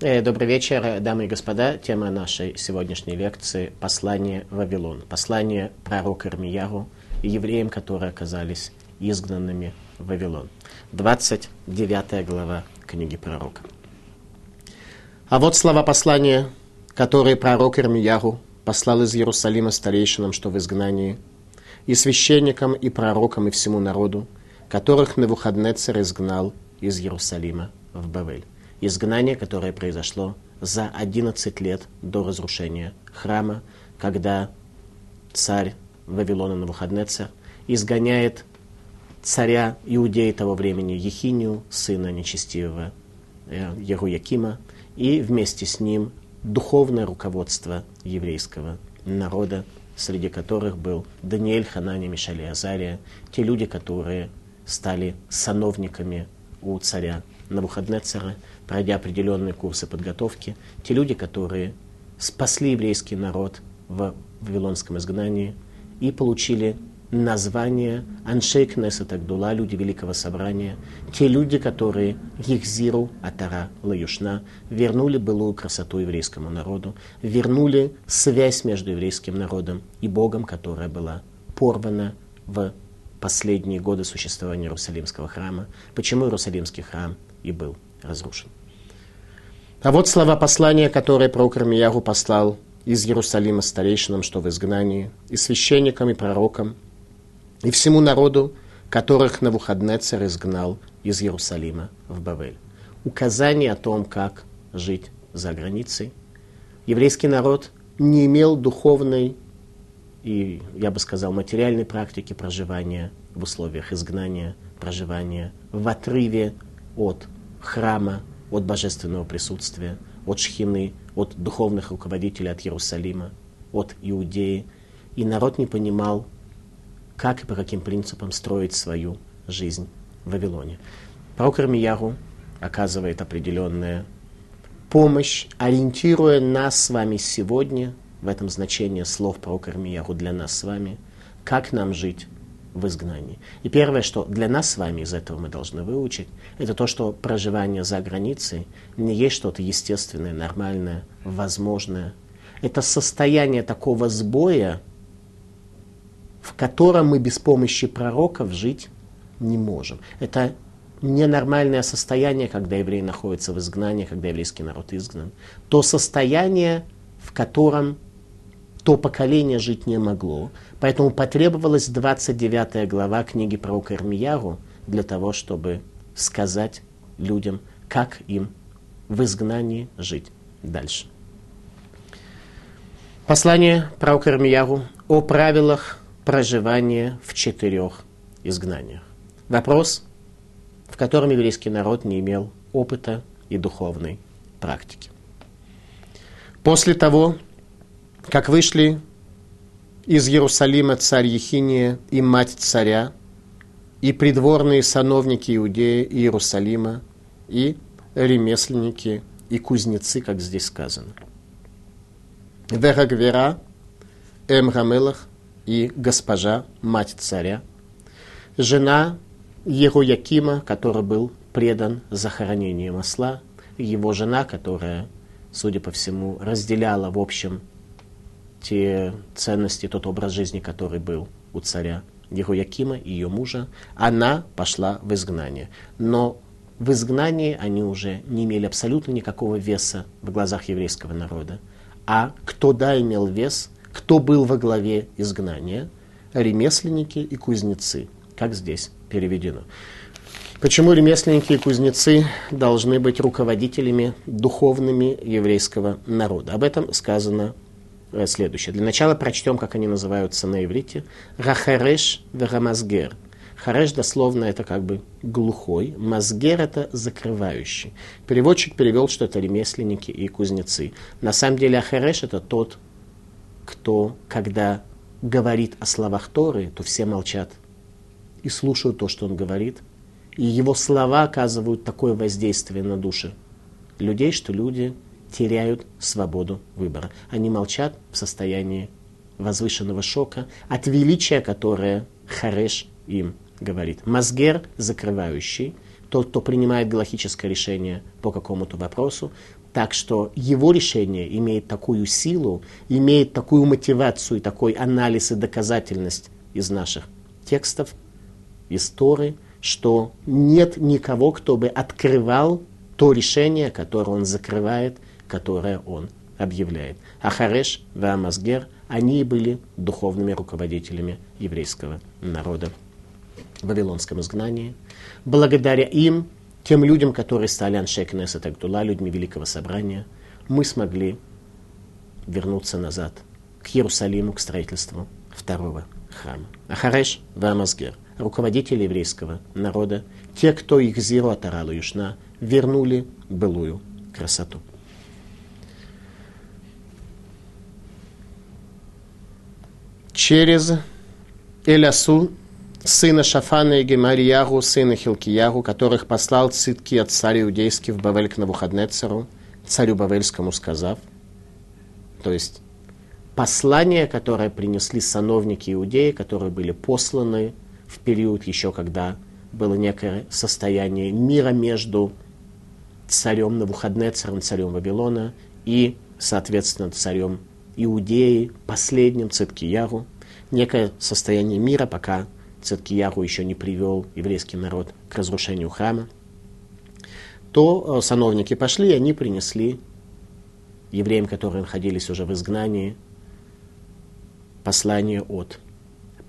Э, добрый вечер, дамы и господа. Тема нашей сегодняшней лекции – послание Вавилон. Послание пророка Ирмияру евреям, которые оказались изгнанными в Вавилон. 29 глава книги пророка. А вот слова послания, которые пророк Ирмияру послал из Иерусалима старейшинам, что в изгнании, и священникам, и пророкам, и всему народу, которых Навуходнецер изгнал из Иерусалима в Бавель изгнание, которое произошло за 11 лет до разрушения храма, когда царь Вавилона Навуходнецер изгоняет царя Иудеи того времени Ехинию, сына нечестивого э, Яруякима, и вместе с ним духовное руководство еврейского народа, среди которых был Даниэль, Ханани, Мишаль и Азария, те люди, которые стали сановниками у царя Навуходнецера, пройдя определенные курсы подготовки, те люди, которые спасли еврейский народ в Вавилонском изгнании и получили название Аншей Кнесет Агдула, люди Великого Собрания, те люди, которые Ихзиру Атара Лаюшна, вернули былую красоту еврейскому народу, вернули связь между еврейским народом и Богом, которая была порвана в последние годы существования Иерусалимского храма. Почему Иерусалимский храм и был разрушен? А вот слова послания, которые пророк Ирмияру послал из Иерусалима старейшинам, что в изгнании, и священникам, и пророкам, и всему народу, которых на Навуходнецер изгнал из Иерусалима в Бавель. Указание о том, как жить за границей. Еврейский народ не имел духовной и, я бы сказал, материальной практики проживания в условиях изгнания, проживания в отрыве от храма, от божественного присутствия, от Шхины, от духовных руководителей от Иерусалима, от Иудеи. И народ не понимал, как и по каким принципам строить свою жизнь в Вавилоне. Пророк Ирмияру оказывает определенную помощь, ориентируя нас с вами сегодня, в этом значении слов пророка Ирмияру для нас с вами, как нам жить в изгнании. И первое, что для нас с вами из этого мы должны выучить, это то, что проживание за границей не есть что-то естественное, нормальное, возможное. Это состояние такого сбоя, в котором мы без помощи пророков жить не можем. Это ненормальное состояние, когда евреи находятся в изгнании, когда еврейский народ изгнан. То состояние, в котором то поколение жить не могло. Поэтому потребовалась 29 глава книги про Ирмияру для того, чтобы сказать людям, как им в изгнании жить дальше. Послание про Ирмияру о правилах проживания в четырех изгнаниях. Вопрос, в котором еврейский народ не имел опыта и духовной практики. После того, как вышли из Иерусалима царь Ехиния и мать царя, и придворные сановники Иудеи и Иерусалима, и ремесленники, и кузнецы, как здесь сказано. Верагвера, Эмрамелах и госпожа, мать царя, жена Еруякима, который был предан захоронению масла, его жена, которая, судя по всему, разделяла в общем те ценности, тот образ жизни, который был у царя Ехуякима и ее мужа, она пошла в изгнание. Но в изгнании они уже не имели абсолютно никакого веса в глазах еврейского народа. А кто да имел вес, кто был во главе изгнания? Ремесленники и кузнецы, как здесь переведено. Почему ремесленники и кузнецы должны быть руководителями духовными еврейского народа? Об этом сказано следующее. Для начала прочтем, как они называются на иврите. Рахареш верамазгер. Хареш дословно это как бы глухой, мазгер это закрывающий. Переводчик перевел, что это ремесленники и кузнецы. На самом деле Ахареш это тот, кто, когда говорит о словах Торы, то все молчат и слушают то, что он говорит. И его слова оказывают такое воздействие на души людей, что люди теряют свободу выбора. Они молчат в состоянии возвышенного шока от величия, которое Хареш им говорит. Мазгер закрывающий, тот, кто принимает галахическое решение по какому-то вопросу. Так что его решение имеет такую силу, имеет такую мотивацию, такой анализ и доказательность из наших текстов, из Торы, что нет никого, кто бы открывал то решение, которое он закрывает, которое он объявляет. Ахареш и Амазгер, они были духовными руководителями еврейского народа в Вавилонском изгнании. Благодаря им, тем людям, которые стали Аншекнес и Тагдула, людьми Великого Собрания, мы смогли вернуться назад к Иерусалиму, к строительству второго храма. Ахареш и Амазгер, руководители еврейского народа, те, кто их зиру атаралу юшна, вернули былую красоту. Через Элясу, сына Шафана и Гемарьягу, сына Хилкиягу, которых послал цитки от царя иудейский в Бавель к Навуходнецеру, царю Бавельскому сказав, то есть послание, которое принесли сановники иудеи, которые были посланы в период еще, когда было некое состояние мира между царем Навуходнецером, царем Вавилона, и, соответственно, царем Иудеи, последним Циткияру, некое состояние мира, пока Циткияру еще не привел еврейский народ к разрушению храма, то э, сановники пошли, и они принесли евреям, которые находились уже в изгнании, послание от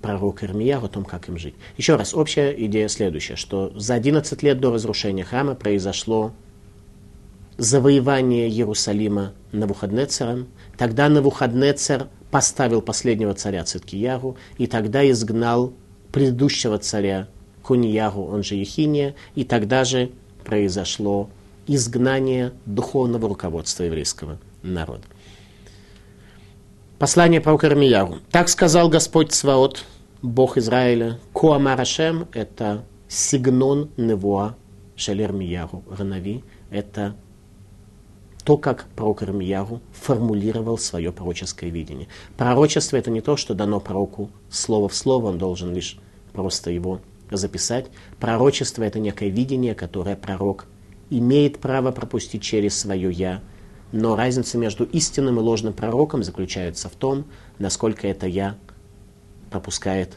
пророка Ирмия о том, как им жить. Еще раз, общая идея следующая, что за 11 лет до разрушения храма произошло завоевание Иерусалима Навуходнецером. Тогда Навуходнецер поставил последнего царя Циткиягу и тогда изгнал предыдущего царя Куниягу, он же Ехиния, и тогда же произошло изгнание духовного руководства еврейского народа. Послание пророка Ирмияру. Так сказал Господь Цваот, Бог Израиля, Куамарашем – это сигнон невуа шалермияру, Ранави – это то, как пророк Ирмияру формулировал свое пророческое видение. Пророчество – это не то, что дано пророку слово в слово, он должен лишь просто его записать. Пророчество – это некое видение, которое пророк имеет право пропустить через свое «я», но разница между истинным и ложным пророком заключается в том, насколько это «я» пропускает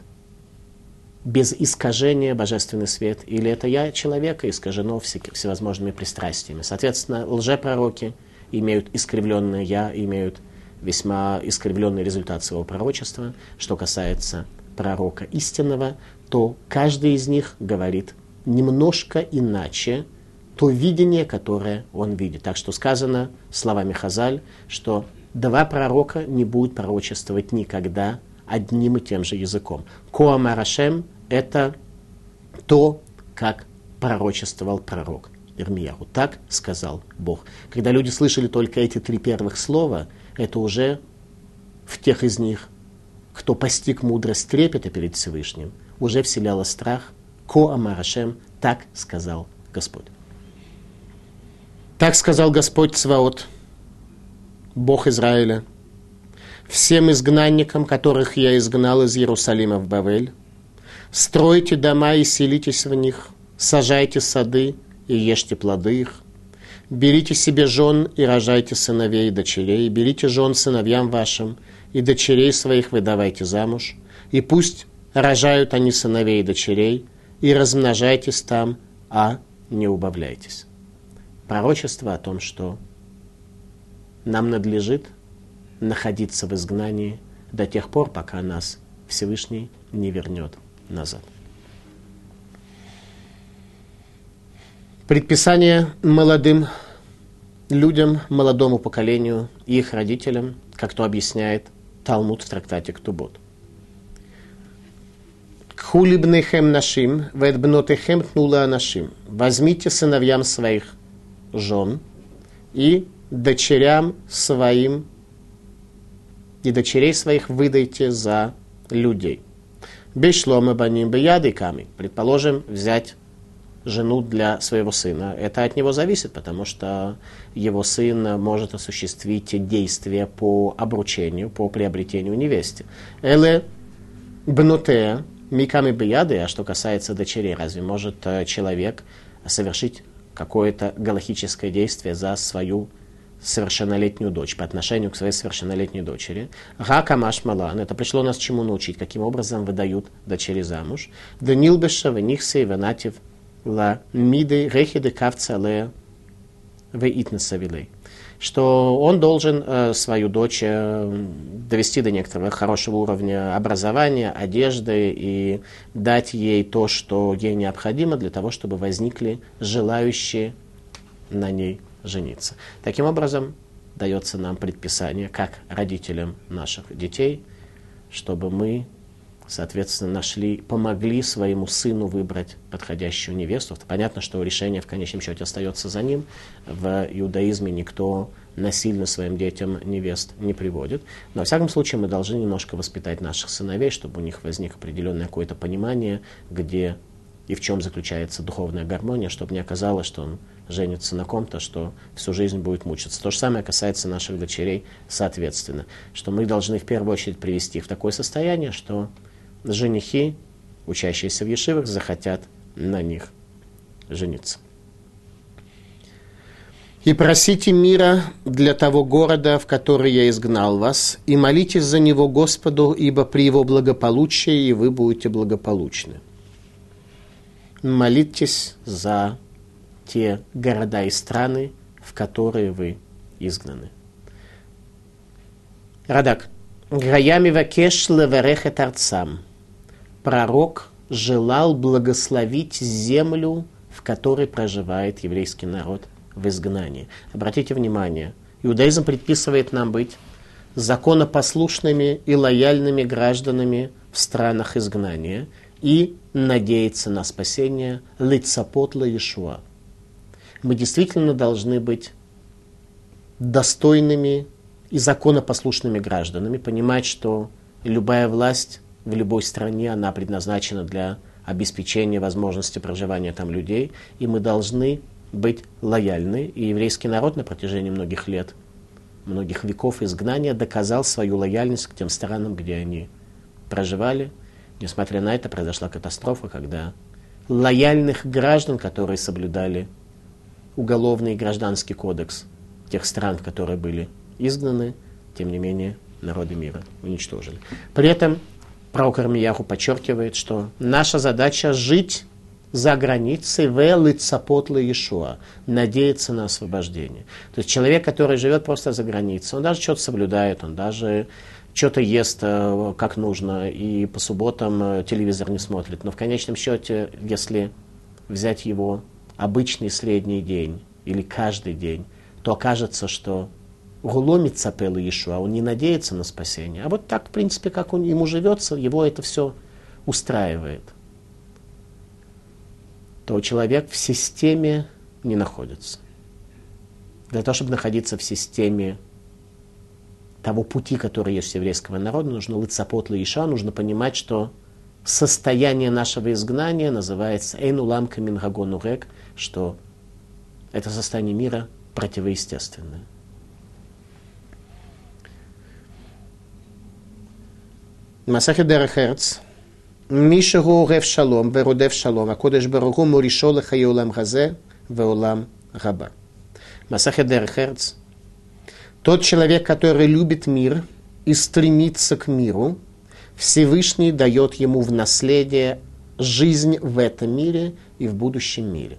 без искажения божественный свет, или это я человека искажено всевозможными пристрастиями. Соответственно, лжепророки имеют искривленное я, имеют весьма искривленный результат своего пророчества. Что касается пророка истинного, то каждый из них говорит немножко иначе то видение, которое он видит. Так что сказано словами Хазаль, что два пророка не будут пророчествовать никогда одним и тем же языком. Коамарашем – это то, как пророчествовал пророк Ирмияху. Так сказал Бог. Когда люди слышали только эти три первых слова, это уже в тех из них, кто постиг мудрость трепета перед Всевышним, уже вселяло страх. Ко Амарашем, так сказал Господь. Так сказал Господь Цваот, Бог Израиля, всем изгнанникам, которых я изгнал из Иерусалима в Бавель, стройте дома и селитесь в них, сажайте сады и ешьте плоды их, берите себе жен и рожайте сыновей и дочерей, берите жен сыновьям вашим, и дочерей своих выдавайте замуж, и пусть рожают они сыновей и дочерей, и размножайтесь там, а не убавляйтесь. Пророчество о том, что нам надлежит находиться в изгнании до тех пор, пока нас Всевышний не вернет назад. Предписание молодым людям, молодому поколению и их родителям, как то объясняет Талмуд в трактате Ктубот. Кхулибнехем нашим, ведбнотехем тнула нашим. Возьмите сыновьям своих жен и дочерям своим и дочерей своих выдайте за людей. Бешлома баним беядыками. Предположим, взять жену для своего сына. Это от него зависит, потому что его сын может осуществить действия по обручению, по приобретению невесте. Эле бнутея миками бияды, а что касается дочерей, разве может э, человек совершить какое-то галахическое действие за свою совершеннолетнюю дочь, по отношению к своей совершеннолетней дочери. Гакамаш малан. Это пришло нас чему научить, каким образом выдают дочери замуж. Данил бешава нихсе ванатив ла миды рехиды кавца ле веитнесавилей что он должен э, свою дочь э, довести до некоторого хорошего уровня образования, одежды и дать ей то, что ей необходимо для того, чтобы возникли желающие на ней жениться. Таким образом, дается нам предписание, как родителям наших детей, чтобы мы, соответственно, нашли, помогли своему сыну выбрать подходящую невесту. Понятно, что решение в конечном счете остается за ним. В иудаизме никто насильно своим детям невест не приводит. Но, во всяком случае, мы должны немножко воспитать наших сыновей, чтобы у них возникло определенное какое-то понимание, где и в чем заключается духовная гармония, чтобы не оказалось, что он женится на ком-то, что всю жизнь будет мучиться. То же самое касается наших дочерей, соответственно, что мы должны в первую очередь привести в такое состояние, что женихи, учащиеся в ешивах, захотят на них жениться. «И просите мира для того города, в который я изгнал вас, и молитесь за него Господу, ибо при его благополучии и вы будете благополучны» молитесь за те города и страны, в которые вы изгнаны. Радак. Гаями вакеш леверехет арцам. Пророк желал благословить землю, в которой проживает еврейский народ в изгнании. Обратите внимание, иудаизм предписывает нам быть законопослушными и лояльными гражданами в странах изгнания – и надеяться на спасение лицапотла Иешуа. Мы действительно должны быть достойными и законопослушными гражданами, понимать, что любая власть в любой стране, она предназначена для обеспечения возможности проживания там людей, и мы должны быть лояльны. И еврейский народ на протяжении многих лет, многих веков изгнания доказал свою лояльность к тем странам, где они проживали – Несмотря на это, произошла катастрофа, когда лояльных граждан, которые соблюдали уголовный и гражданский кодекс тех стран, которые были изгнаны, тем не менее, народы мира уничтожили. При этом пророк Армияху подчеркивает, что наша задача жить за границей в лицапотла Иешуа, надеяться на освобождение. То есть человек, который живет просто за границей, он даже что-то соблюдает, он даже что-то ест э, как нужно, и по субботам э, телевизор не смотрит. Но в конечном счете, если взять его обычный средний день или каждый день, то окажется, что гуломит цапелу Иешуа, он не надеется на спасение. А вот так, в принципе, как он ему живется, его это все устраивает. То человек в системе не находится. Для того, чтобы находиться в системе того пути, который есть у еврейского народа, нужно лыцапот иша, нужно понимать, что состояние нашего изгнания называется Эйнулам Камингагон что это состояние мира противоестественное. Масахи Дерахерц, Миша Гурев Шалом, Верудев Шалом, Акодеш Баругу Муришола Хайулам Газе, Веулам Габа. Масахи Дерахерц, тот человек, который любит мир и стремится к миру – Всевышний дает ему в наследие жизнь в этом мире и в будущем мире.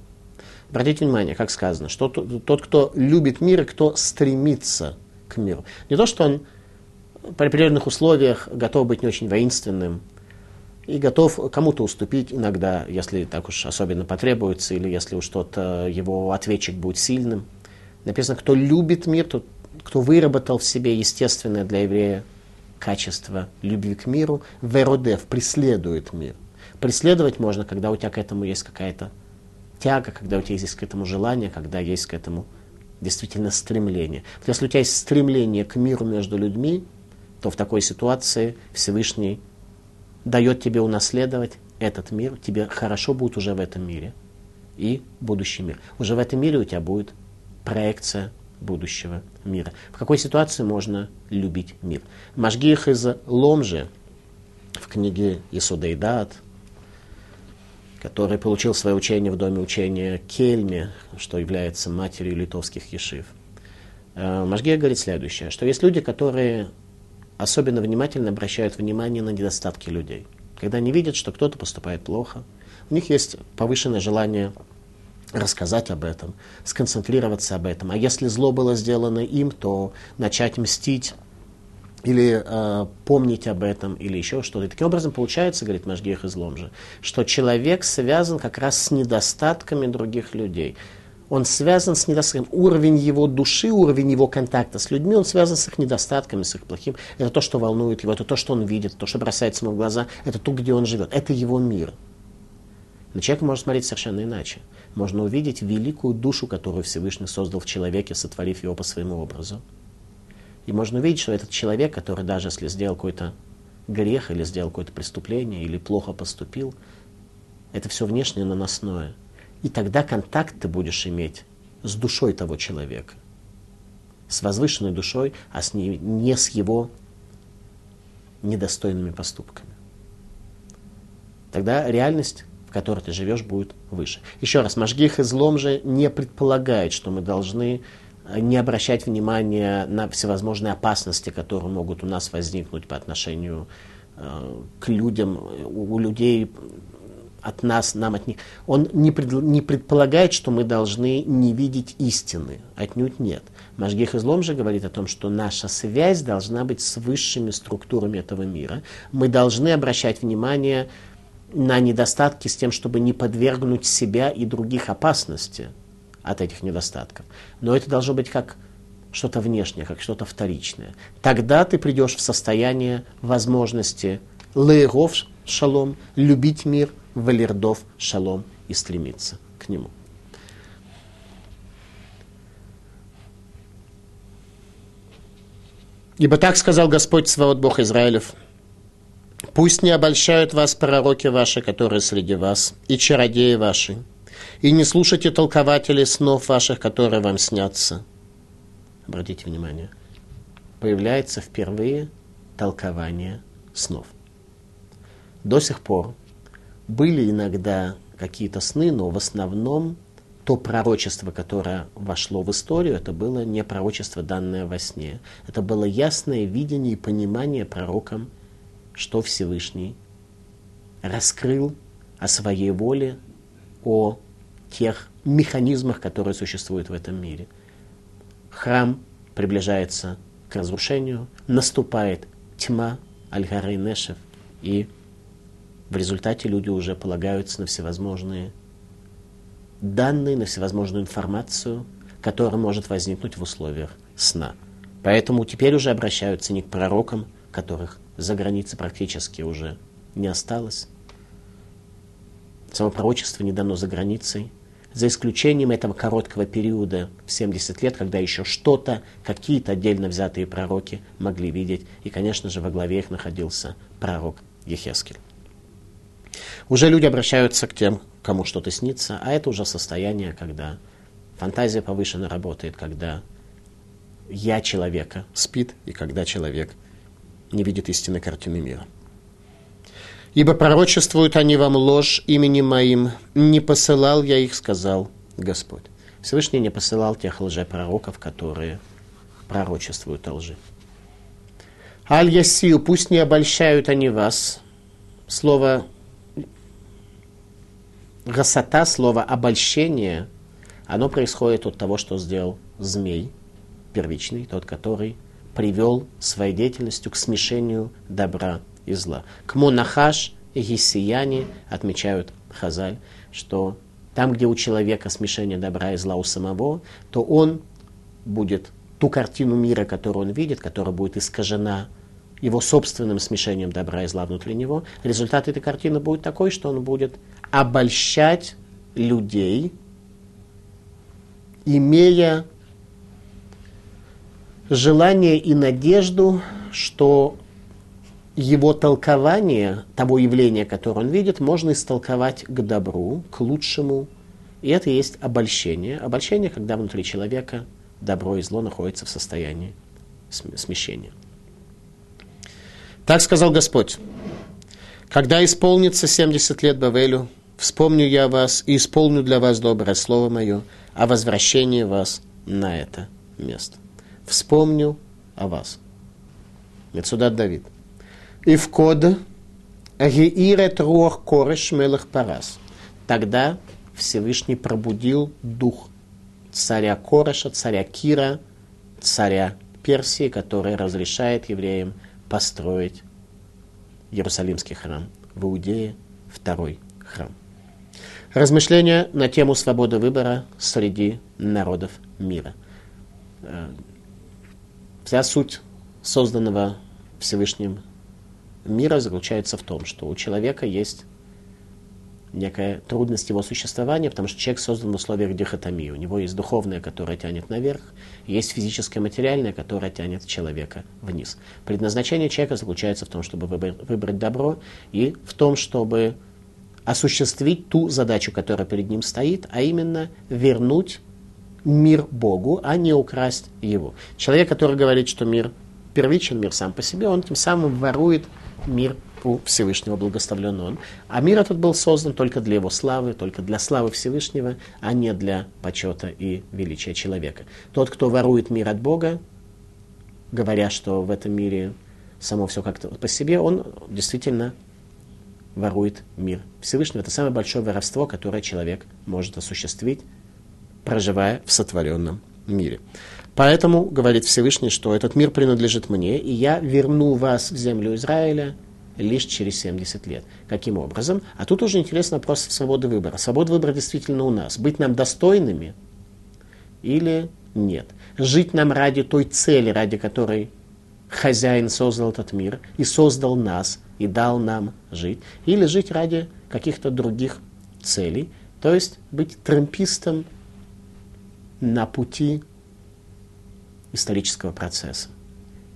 Обратите внимание, как сказано, что тот, кто любит мир и кто стремится к миру. Не то, что он при определенных условиях готов быть не очень воинственным и готов кому-то уступить иногда, если так уж особенно потребуется, или если уж тот э, его ответчик будет сильным. Написано, кто любит мир, тот кто выработал в себе естественное для еврея качество любви к миру, веродев, преследует мир. Преследовать можно, когда у тебя к этому есть какая-то тяга, когда у тебя есть к этому желание, когда есть к этому действительно стремление. Вот если у тебя есть стремление к миру между людьми, то в такой ситуации Всевышний дает тебе унаследовать этот мир, тебе хорошо будет уже в этом мире и будущий мир. Уже в этом мире у тебя будет проекция будущего мира. В какой ситуации можно любить мир? Машгих из Ломжи в книге Исудейдат, который получил свое учение в доме учения Кельме, что является матерью литовских ешив. Э, Машгея говорит следующее, что есть люди, которые особенно внимательно обращают внимание на недостатки людей. Когда они видят, что кто-то поступает плохо, у них есть повышенное желание рассказать об этом, сконцентрироваться об этом. А если зло было сделано им, то начать мстить или э, помнить об этом, или еще что-то. И таким образом получается, говорит Машгех излом же, что человек связан как раз с недостатками других людей. Он связан с недостатком. Уровень его души, уровень его контакта с людьми, он связан с их недостатками, с их плохим. Это то, что волнует его, это то, что он видит, то, что бросается ему в глаза, это то, где он живет. Это его мир. Но человек может смотреть совершенно иначе. Можно увидеть великую душу, которую Всевышний создал в человеке, сотворив его по своему образу. И можно увидеть, что этот человек, который даже если сделал какой-то грех или сделал какое-то преступление или плохо поступил, это все внешнее наносное. И тогда контакт ты будешь иметь с душой того человека. С возвышенной душой, а с не, не с его недостойными поступками. Тогда реальность, которой ты живешь, будет выше. Еще раз, Машгих излом же не предполагает, что мы должны не обращать внимания на всевозможные опасности, которые могут у нас возникнуть по отношению э, к людям, у, у людей от нас, нам от них. Он не, пред, не предполагает, что мы должны не видеть истины. Отнюдь нет. Машгих Излом же говорит о том, что наша связь должна быть с высшими структурами этого мира. Мы должны обращать внимание на недостатки с тем, чтобы не подвергнуть себя и других опасности от этих недостатков. Но это должно быть как что-то внешнее, как что-то вторичное. Тогда ты придешь в состояние возможности лейров шалом, любить мир, валердов шалом и стремиться к нему. Ибо так сказал Господь Свод Бог Израилев. Пусть не обольщают вас пророки ваши, которые среди вас, и чародеи ваши, и не слушайте толкователей снов ваших, которые вам снятся. Обратите внимание, появляется впервые толкование снов. До сих пор были иногда какие-то сны, но в основном то пророчество, которое вошло в историю, это было не пророчество, данное во сне. Это было ясное видение и понимание пророком, что Всевышний раскрыл о своей воле, о тех механизмах, которые существуют в этом мире. Храм приближается к разрушению, наступает тьма, Аль-Гарей Нешев, и в результате люди уже полагаются на всевозможные данные, на всевозможную информацию, которая может возникнуть в условиях сна. Поэтому теперь уже обращаются не к пророкам, которых за границей практически уже не осталось. Само пророчество не дано за границей, за исключением этого короткого периода в 70 лет, когда еще что-то, какие-то отдельно взятые пророки могли видеть. И, конечно же, во главе их находился пророк Ехескель. Уже люди обращаются к тем, кому что-то снится, а это уже состояние, когда фантазия повышенно работает, когда я человека спит, и когда человек не видит истинной картины мира. Ибо пророчествуют они вам ложь именем моим. Не посылал я их, сказал Господь. Всевышний не посылал тех лжепророков, которые пророчествуют о лжи. Аль-Ясию, пусть не обольщают они вас. Слово Гасота, слово обольщение, оно происходит от того, что сделал змей первичный, тот, который привел своей деятельностью к смешению добра и зла. К Монахаш и Гисияне отмечают Хазаль, что там, где у человека смешение добра и зла у самого, то он будет ту картину мира, которую он видит, которая будет искажена его собственным смешением добра и зла внутри него, результат этой картины будет такой, что он будет обольщать людей, имея желание и надежду, что его толкование того явления, которое он видит, можно истолковать к добру, к лучшему. И это и есть обольщение. Обольщение, когда внутри человека добро и зло находятся в состоянии смещения. Так сказал Господь. Когда исполнится 70 лет Бавелю, вспомню я вас и исполню для вас доброе слово мое о возвращении вас на это место. Вспомню о вас. Мецудат Давид. И в код Геирет Руах Кореш Мелых Парас. Тогда Всевышний пробудил дух царя Кореша, царя Кира, царя Персии, который разрешает евреям построить Иерусалимский храм в Иудее, второй храм. Размышления на тему свободы выбора среди народов мира. Вся суть созданного Всевышним мира заключается в том, что у человека есть некая трудность его существования, потому что человек создан в условиях дихотомии. У него есть духовное, которое тянет наверх, есть физическое, материальное, которое тянет человека вниз. Предназначение человека заключается в том, чтобы выбрать добро и в том, чтобы осуществить ту задачу, которая перед ним стоит, а именно вернуть мир Богу, а не украсть его. Человек, который говорит, что мир первичен, мир сам по себе, он тем самым ворует мир у Всевышнего благословлен он. А мир этот был создан только для его славы, только для славы Всевышнего, а не для почета и величия человека. Тот, кто ворует мир от Бога, говоря, что в этом мире само все как-то по себе, он действительно ворует мир Всевышнего. Это самое большое воровство, которое человек может осуществить, проживая в сотворенном мире. Поэтому говорит Всевышний, что этот мир принадлежит мне, и я верну вас в землю Израиля лишь через 70 лет. Каким образом? А тут уже интересно вопрос свободы выбора. Свобода выбора действительно у нас. Быть нам достойными или нет? Жить нам ради той цели, ради которой хозяин создал этот мир и создал нас и дал нам жить, или жить ради каких-то других целей, то есть быть трампистом на пути исторического процесса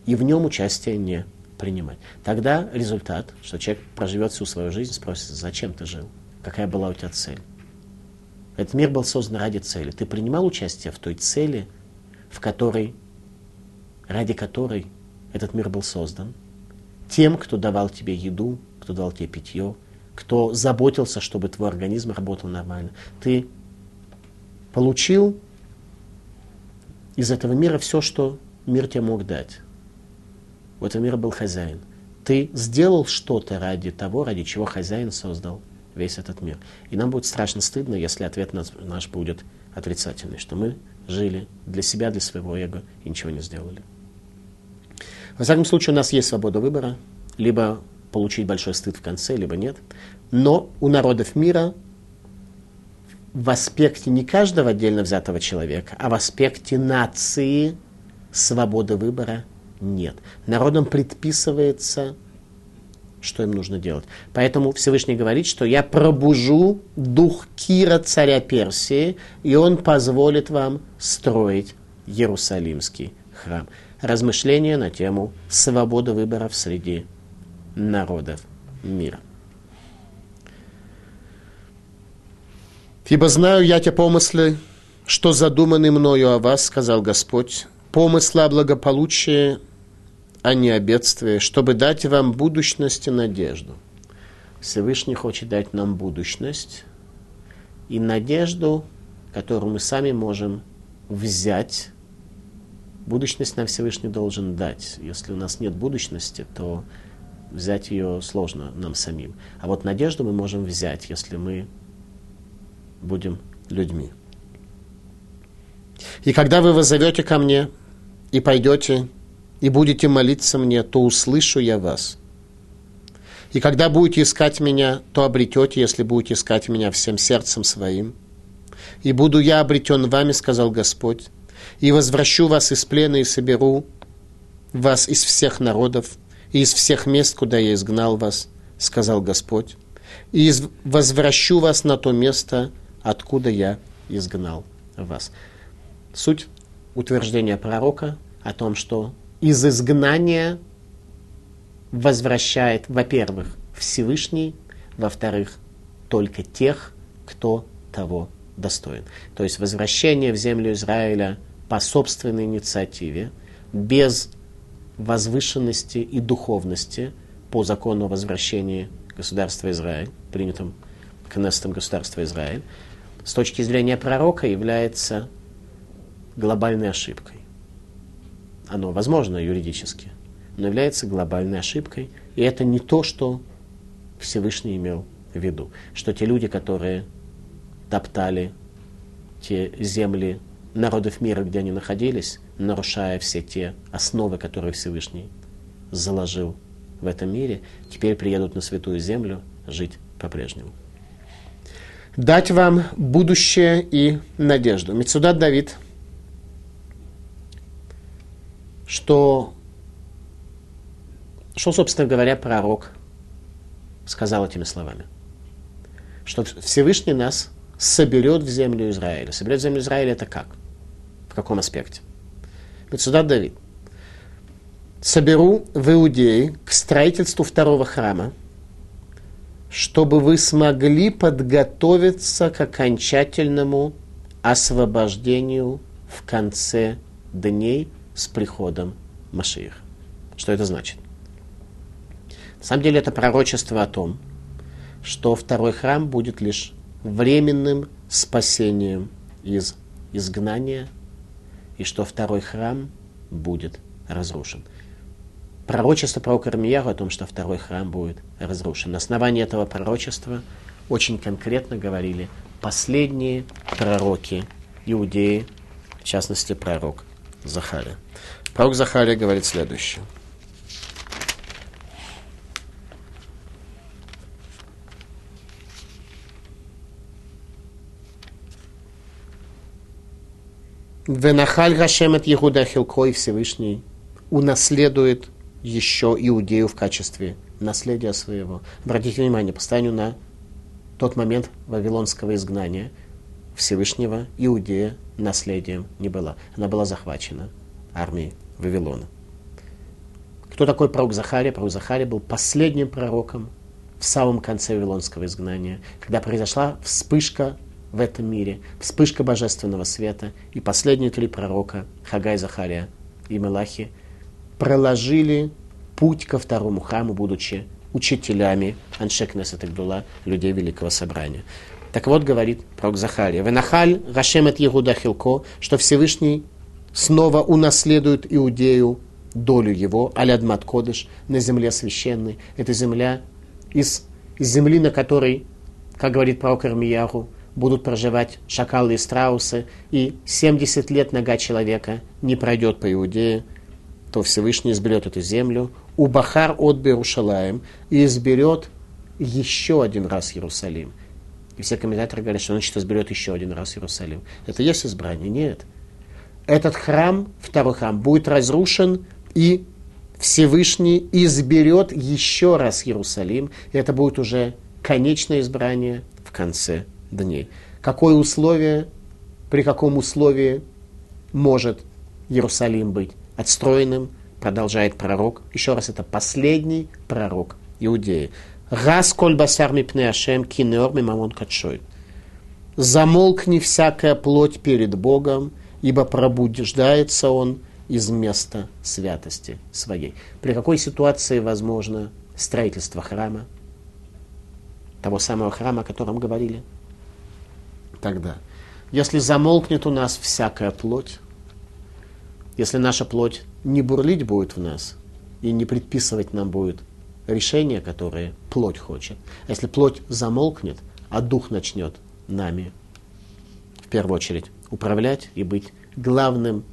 и в нем участие не принимать. Тогда результат, что человек проживет всю свою жизнь, спросит, зачем ты жил? Какая была у тебя цель? Этот мир был создан ради цели. Ты принимал участие в той цели, в которой, ради которой этот мир был создан? Тем, кто давал тебе еду, кто давал тебе питье, кто заботился, чтобы твой организм работал нормально. Ты получил из этого мира все, что мир тебе мог дать у этого мира был хозяин. Ты сделал что-то ради того, ради чего хозяин создал весь этот мир. И нам будет страшно стыдно, если ответ наш будет отрицательный, что мы жили для себя, для своего эго и ничего не сделали. Во всяком случае, у нас есть свобода выбора, либо получить большой стыд в конце, либо нет. Но у народов мира в аспекте не каждого отдельно взятого человека, а в аспекте нации свободы выбора нет. Народам предписывается, что им нужно делать. Поэтому Всевышний говорит, что я пробужу дух Кира, царя Персии, и он позволит вам строить Иерусалимский храм. Размышления на тему свободы выборов среди народов мира. «Ибо знаю я те помыслы, что задуманы мною о вас, сказал Господь, помысла о благополучии а не о бедствии, чтобы дать вам будущность и надежду. Всевышний хочет дать нам будущность и надежду, которую мы сами можем взять. Будущность нам Всевышний должен дать. Если у нас нет будущности, то взять ее сложно нам самим. А вот надежду мы можем взять, если мы будем людьми. И когда вы воззовете ко мне и пойдете и будете молиться мне, то услышу я вас. И когда будете искать меня, то обретете, если будете искать меня всем сердцем своим. И буду я обретен вами, сказал Господь, и возвращу вас из плена и соберу вас из всех народов и из всех мест, куда я изгнал вас, сказал Господь, и возвращу вас на то место, откуда я изгнал вас. Суть утверждения пророка о том, что из изгнания возвращает, во-первых, Всевышний, во-вторых, только тех, кто того достоин. То есть возвращение в землю Израиля по собственной инициативе, без возвышенности и духовности по закону о возвращении государства Израиль, принятым Кнестом государства Израиль, с точки зрения пророка является глобальной ошибкой. Оно возможно юридически, но является глобальной ошибкой, и это не то, что Всевышний имел в виду, что те люди, которые топтали те земли народов мира, где они находились, нарушая все те основы, которые Всевышний заложил в этом мире, теперь приедут на святую землю жить по-прежнему. Дать вам будущее и надежду. Мецудат Давид, что, что, собственно говоря, пророк сказал этими словами. Что Всевышний нас соберет в землю Израиля. Соберет в землю Израиля это как? В каком аспекте? Мецудат Давид. Соберу в Иудее к строительству второго храма, чтобы вы смогли подготовиться к окончательному освобождению в конце дней с приходом Машиих. Что это значит? На самом деле это пророчество о том, что второй храм будет лишь временным спасением из изгнания, и что второй храм будет разрушен. Пророчество про Ирмияру о том, что второй храм будет разрушен. На основании этого пророчества очень конкретно говорили последние пророки Иудеи, в частности пророк Захария. Пророк Захария говорит следующее – Венахаль Гашем от Егуда Хилкой Всевышний унаследует еще Иудею в качестве наследия своего. Обратите внимание, по на тот момент вавилонского изгнания Всевышнего Иудея наследием не была. Она была захвачена армией Вавилона. Кто такой пророк Захария? Пророк Захария был последним пророком в самом конце вавилонского изгнания, когда произошла вспышка в этом мире, вспышка божественного света, и последние три пророка, Хагай, Захария и Мелахи, проложили путь ко второму храму, будучи учителями Аншекнеса Тагдула, людей Великого Собрания. Так вот, говорит пророк Захария, «Венахаль Рашемет Егуда Хилко», что Всевышний снова унаследует Иудею долю его, Алядмат Кодыш, на земле священной. Это земля из, из земли, на которой, как говорит пророк Армияху, будут проживать шакалы и страусы, и 70 лет нога человека не пройдет по Иудее, то Всевышний изберет эту землю, у Бахар от Берушалаем, и изберет еще один раз Иерусалим. И все комментаторы говорят, что значит изберет еще один раз Иерусалим. Это есть избрание? Нет. Этот храм, второй храм, будет разрушен, и Всевышний изберет еще раз Иерусалим. И это будет уже конечное избрание в конце дней. Какое условие, при каком условии может Иерусалим быть отстроенным, продолжает пророк. Еще раз, это последний пророк Иудеи. Раз коль басар мипне ашем кинеор мимамон катшой. Замолкни всякая плоть перед Богом, ибо пробуждается он из места святости своей. При какой ситуации возможно строительство храма? Того самого храма, о котором говорили тогда. Если замолкнет у нас всякая плоть, если наша плоть не бурлить будет в нас и не предписывать нам будет решения, которые плоть хочет, а если плоть замолкнет, а дух начнет нами в первую очередь управлять и быть главным,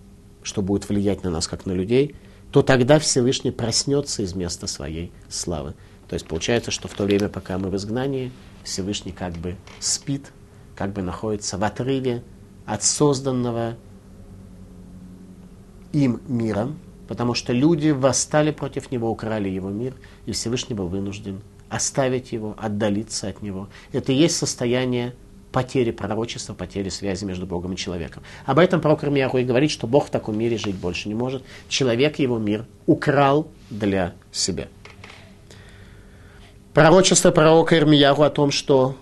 что будет влиять на нас как на людей, то тогда Всевышний проснется из места своей славы. То есть получается, что в то время, пока мы в изгнании, Всевышний как бы спит, как бы находится в отрыве от созданного им мира, потому что люди восстали против него, украли его мир, и Всевышний был вынужден оставить его, отдалиться от него. Это и есть состояние потери пророчества, потери связи между Богом и человеком. Об этом пророк Ирмияху и говорит, что Бог в таком мире жить больше не может. Человек его мир украл для себя. Пророчество пророка Ирмияху о том, что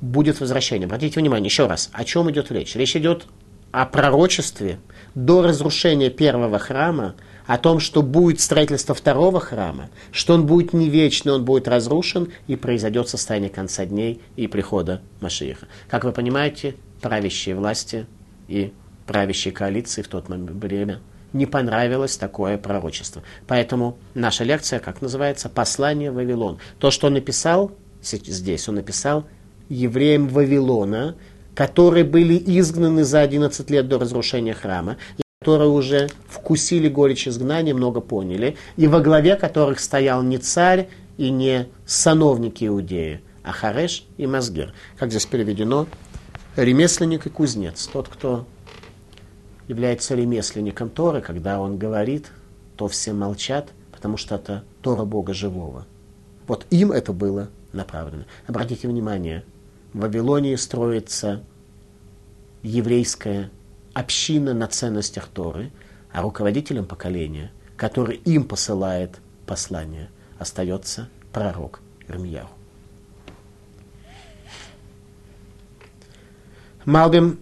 будет возвращение. Обратите внимание, еще раз, о чем идет речь? Речь идет о пророчестве до разрушения первого храма, о том, что будет строительство второго храма, что он будет не вечный, он будет разрушен, и произойдет состояние конца дней и прихода Машииха. Как вы понимаете, правящие власти и правящей коалиции в тот время не понравилось такое пророчество. Поэтому наша лекция, как называется, «Послание Вавилон». То, что он написал здесь, он написал евреям Вавилона, которые были изгнаны за 11 лет до разрушения храма, и которые уже вкусили горечь изгнания, много поняли, и во главе которых стоял не царь и не сановники Иудеи, а Хареш и Мазгир. Как здесь переведено, ремесленник и кузнец, тот, кто является ремесленником Торы, когда он говорит, то все молчат, потому что это Тора Бога живого. Вот им это было направлено. Обратите внимание, в Вавилонии строится еврейская община на ценностях Торы, а руководителем поколения, который им посылает послание, остается пророк Ирмияу. Малбим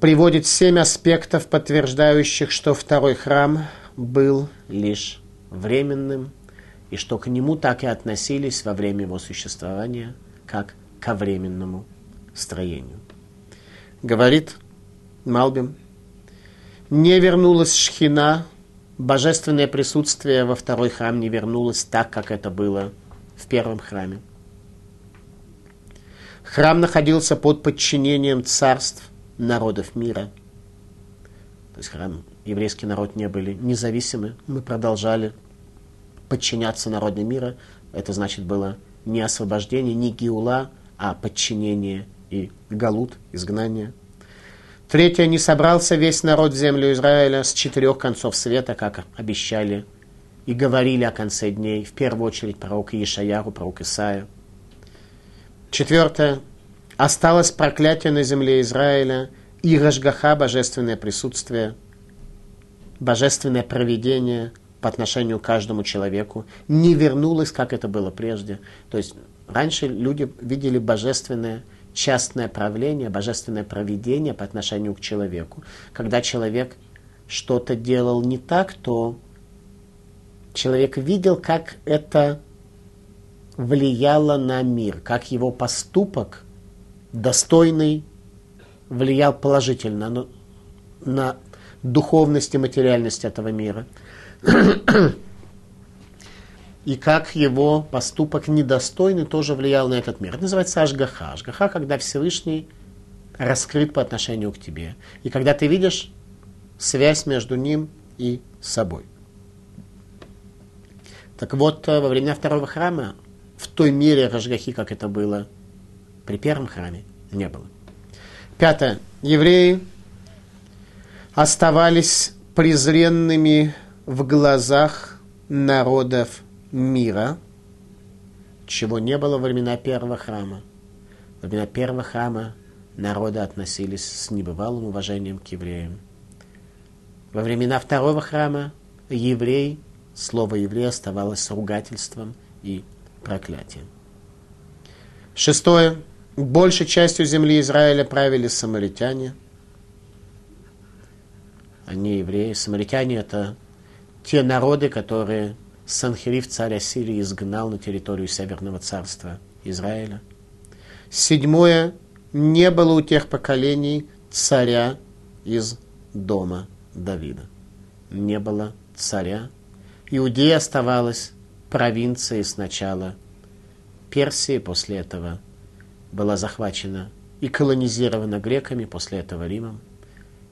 приводит семь аспектов, подтверждающих, что второй храм был лишь временным, и что к нему так и относились во время его существования, как ко временному строению. Говорит Малбим, не вернулась шхина, божественное присутствие во второй храм не вернулось так, как это было в первом храме. Храм находился под подчинением царств – народов мира. То есть храм, еврейский народ не были независимы. Мы продолжали подчиняться народу мира. Это значит было не освобождение, не гиула, а подчинение и галут, изгнание. Третье, не собрался весь народ в землю Израиля с четырех концов света, как обещали и говорили о конце дней, в первую очередь пророк Ишаяру, пророк Исаия. Четвертое, Осталось проклятие на земле Израиля и Рашгаха, божественное присутствие, божественное проведение по отношению к каждому человеку не вернулось, как это было прежде. То есть раньше люди видели божественное частное правление, божественное проведение по отношению к человеку. Когда человек что-то делал не так, то человек видел, как это влияло на мир, как его поступок достойный, влиял положительно на, духовность и материальность этого мира. И как его поступок недостойный тоже влиял на этот мир. Это называется ажгаха. Ажгаха, когда Всевышний раскрыт по отношению к тебе. И когда ты видишь связь между ним и собой. Так вот, во времена второго храма, в той мере Рашгахи, как это было при первом храме не было. Пятое. Евреи оставались презренными в глазах народов мира, чего не было во времена первого храма. Во времена первого храма народы относились с небывалым уважением к евреям. Во времена второго храма еврей, слово еврей оставалось ругательством и проклятием. Шестое. Большей частью земли Израиля правили самаритяне. Они евреи. Самаритяне это те народы, которые Санхериф, царь Ассирии, изгнал на территорию Северного царства Израиля. Седьмое. Не было у тех поколений царя из дома Давида. Не было царя. Иудея оставалась провинцией сначала Персии, после этого была захвачена и колонизирована греками, после этого Римом.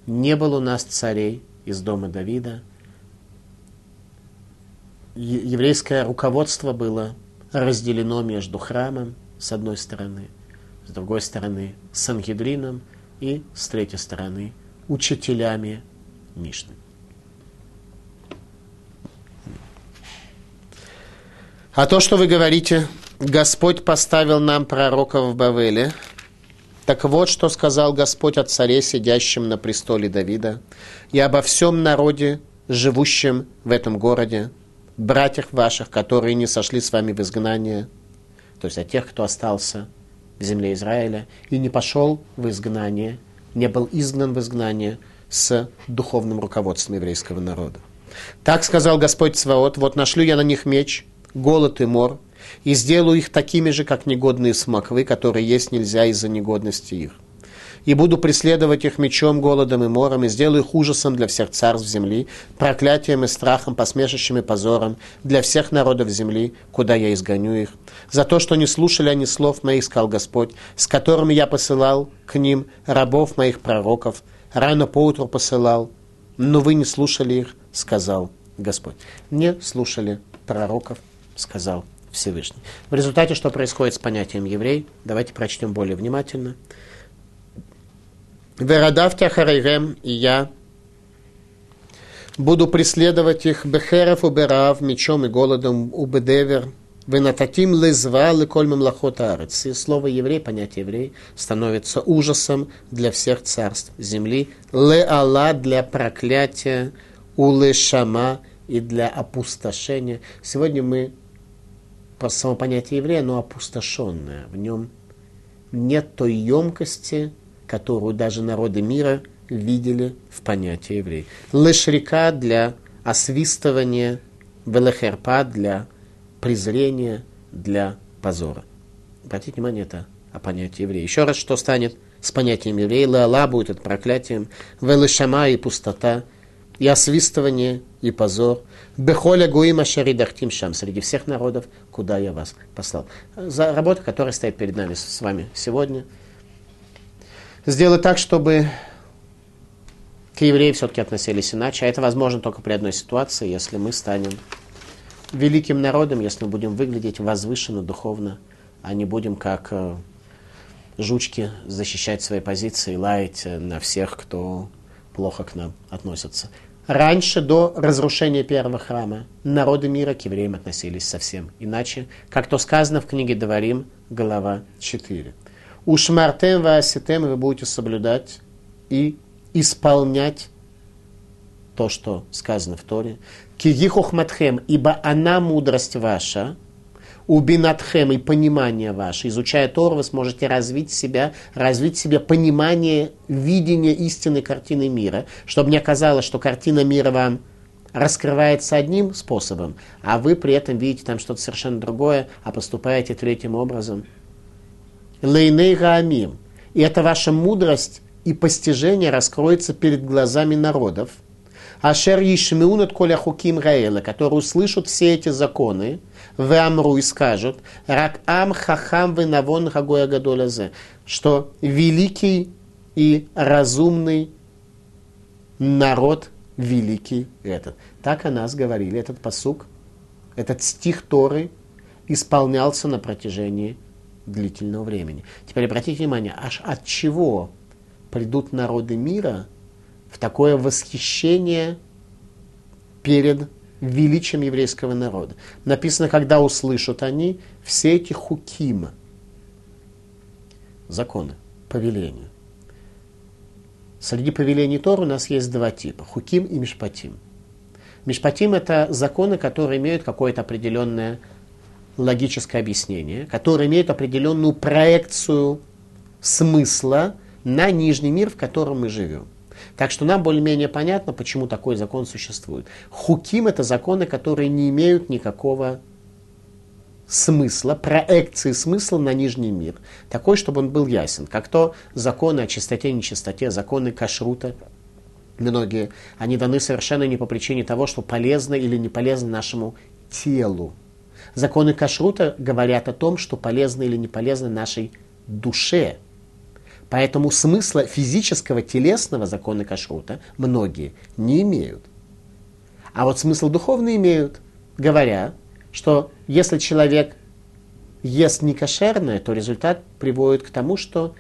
Не было у нас царей из дома Давида. Еврейское руководство было разделено между храмом, с одной стороны, с другой стороны, Сангидрином и, с третьей стороны, учителями Мишны. А то, что вы говорите, Господь поставил нам пророков в Бавеле. Так вот, что сказал Господь о царе, сидящем на престоле Давида, и обо всем народе, живущем в этом городе, братьях ваших, которые не сошли с вами в изгнание, то есть о тех, кто остался в земле Израиля и не пошел в изгнание, не был изгнан в изгнание, с духовным руководством еврейского народа. Так сказал Господь Цваот, вот нашлю я на них меч, голод и мор, и сделаю их такими же, как негодные смоквы, которые есть нельзя из-за негодности их. И буду преследовать их мечом, голодом и мором, и сделаю их ужасом для всех царств земли, проклятием и страхом, посмешищем и позором для всех народов земли, куда я изгоню их. За то, что не слушали они слов моих, сказал Господь, с которыми я посылал к ним рабов моих пророков, рано поутру посылал, но вы не слушали их, сказал Господь. Не слушали пророков, сказал Всевышний. В результате что происходит с понятием еврей? Давайте прочтем более внимательно. Верадавтя харайрем, и я буду преследовать их бехеров уберав, мечом и голодом убедевер, Венататим лезва леколь мемлахот арец. И слово еврей, понятие еврей, становится ужасом для всех царств земли. Ле Алла для проклятия, у шама и для опустошения. Сегодня мы по само понятие еврея, оно опустошенное. В нем нет той емкости, которую даже народы мира видели в понятии еврей. Лешрика для освистывания, велехерпа для презрения, для позора. Обратите внимание, это о понятии еврея. Еще раз, что станет с понятием еврея? Лала будет это проклятием, велешама и пустота, и освистывание, и позор. Бехоля гуима шаридахтим шам, среди всех народов, куда я вас послал. За работу, которая стоит перед нами с вами сегодня. Сделать так, чтобы к евреям все-таки относились иначе. А это возможно только при одной ситуации, если мы станем великим народом, если мы будем выглядеть возвышенно, духовно, а не будем как э, жучки защищать свои позиции, лаять э, на всех, кто плохо к нам относится. Раньше, до разрушения первого храма, народы мира к евреям относились совсем иначе, как то сказано в книге Даварим, глава 4. Ушмартем вааситем вы будете соблюдать и исполнять то, что сказано в Торе. Кигихохматхем, ибо она мудрость ваша, убинатхем и понимание ваше. Изучая Тору, вы сможете развить себя, развить себе понимание, видение истинной картины мира, чтобы не оказалось, что картина мира вам раскрывается одним способом, а вы при этом видите там что-то совершенно другое, а поступаете третьим образом. Лейней Гаамим. И эта ваша мудрость и постижение раскроется перед глазами народов – Ашер Ишмеунат Коля Хуким Раэла, которые услышат все эти законы, в Амру и скажут, Рак Ам Хахам Венавон Хагоя Гадолазе, что великий и разумный народ великий этот. Так о нас говорили. Этот посук, этот стих Торы исполнялся на протяжении длительного времени. Теперь обратите внимание, аж от чего придут народы мира – в такое восхищение перед величием еврейского народа. Написано, когда услышат они все эти хукима, законы, повеления. Среди повелений Тор у нас есть два типа – хуким и мишпатим. Мишпатим – это законы, которые имеют какое-то определенное логическое объяснение, которые имеют определенную проекцию смысла на нижний мир, в котором мы живем. Так что нам более-менее понятно, почему такой закон существует. Хуким – это законы, которые не имеют никакого смысла, проекции смысла на нижний мир. Такой, чтобы он был ясен. Как то законы о чистоте и нечистоте, законы кашрута, многие, они даны совершенно не по причине того, что полезно или не полезно нашему телу. Законы кашрута говорят о том, что полезно или не полезно нашей душе, Поэтому смысла физического, телесного закона кашрута многие не имеют. А вот смысл духовный имеют, говоря, что если человек ест некошерное, то результат приводит к тому, что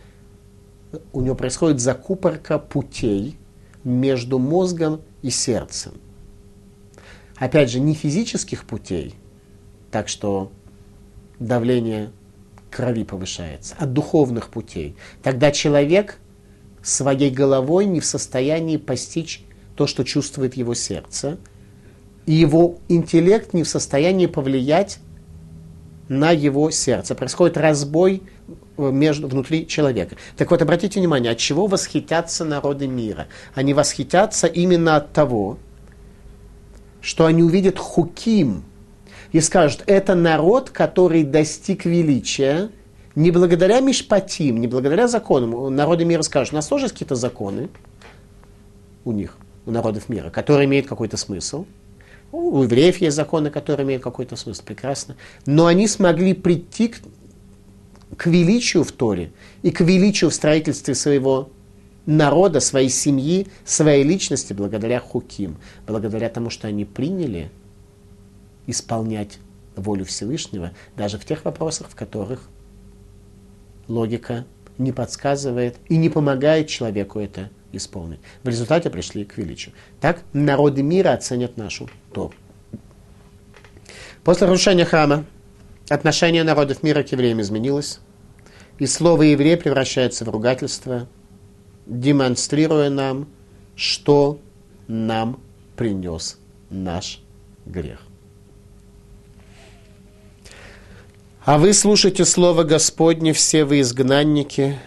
у него происходит закупорка путей между мозгом и сердцем. Опять же, не физических путей, так что давление крови повышается, от духовных путей. Тогда человек своей головой не в состоянии постичь то, что чувствует его сердце, и его интеллект не в состоянии повлиять на его сердце. Происходит разбой между, внутри человека. Так вот, обратите внимание, от чего восхитятся народы мира? Они восхитятся именно от того, что они увидят хуким и скажут, это народ, который достиг величия, не благодаря Мишпатим, не благодаря законам. Народы мира скажут, у нас тоже есть какие-то законы у них, у народов мира, которые имеют какой-то смысл. У евреев есть законы, которые имеют какой-то смысл, прекрасно. Но они смогли прийти к, к величию в Торе и к величию в строительстве своего народа, своей семьи, своей личности благодаря хуким, благодаря тому, что они приняли исполнять волю Всевышнего даже в тех вопросах, в которых логика не подсказывает и не помогает человеку это исполнить. В результате пришли к величию. Так народы мира оценят нашу Тору. После разрушения храма отношение народов мира к евреям изменилось, и слово «еврей» превращается в ругательство, демонстрируя нам, что нам принес наш грех. А вы слушайте слово Господне, все вы изгнанники,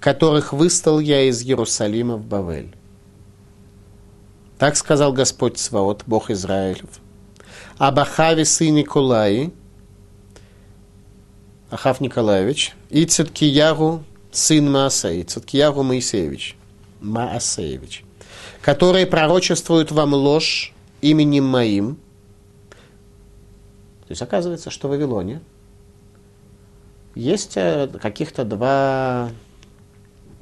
которых выстал я из Иерусалима в Бавель. Так сказал Господь Сваот, Бог Израилев. Об Ахаве сын Николаи, Ахав Николаевич, и Циткияру сын Маасей, Циткияру Моисеевич, Маасеевич, которые пророчествуют вам ложь именем моим. То есть оказывается, что в Вавилоне – есть э, каких-то два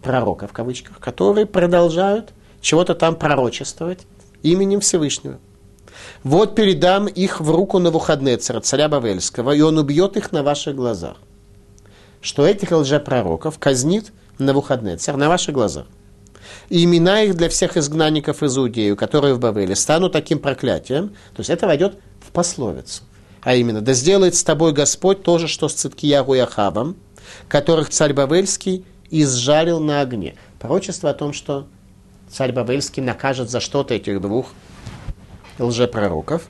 пророка, в кавычках, которые продолжают чего-то там пророчествовать именем Всевышнего. Вот передам их в руку на Навуходнецера, царя Бавельского, и он убьет их на ваших глазах. Что этих лжепророков казнит на Навуходнецер на ваших глазах. И имена их для всех изгнанников из Иудею, которые в Бавеле, станут таким проклятием. То есть это войдет в пословицу. А именно, да сделает с тобой Господь то же, что с Циткиягу и Ахавом, которых царь Бавельский изжарил на огне. Пророчество о том, что царь Бавельский накажет за что-то этих двух лжепророков,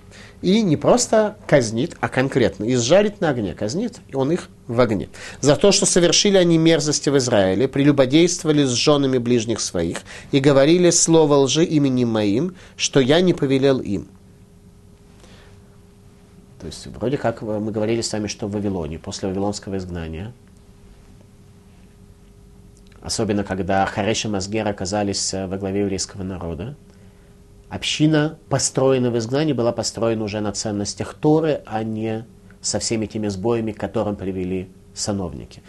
и не просто казнит, а конкретно изжарит на огне, казнит, и он их в огне. За то, что совершили они мерзости в Израиле, прелюбодействовали с женами ближних своих и говорили слово лжи именем моим, что я не повелел им. То есть вроде как мы говорили с вами, что в Вавилоне, после вавилонского изгнания, особенно когда Хареш и Мазгер оказались э, во главе еврейского народа, община, построена в изгнании, была построена уже на ценностях Торы, а не со всеми теми сбоями, к которым привели сановники.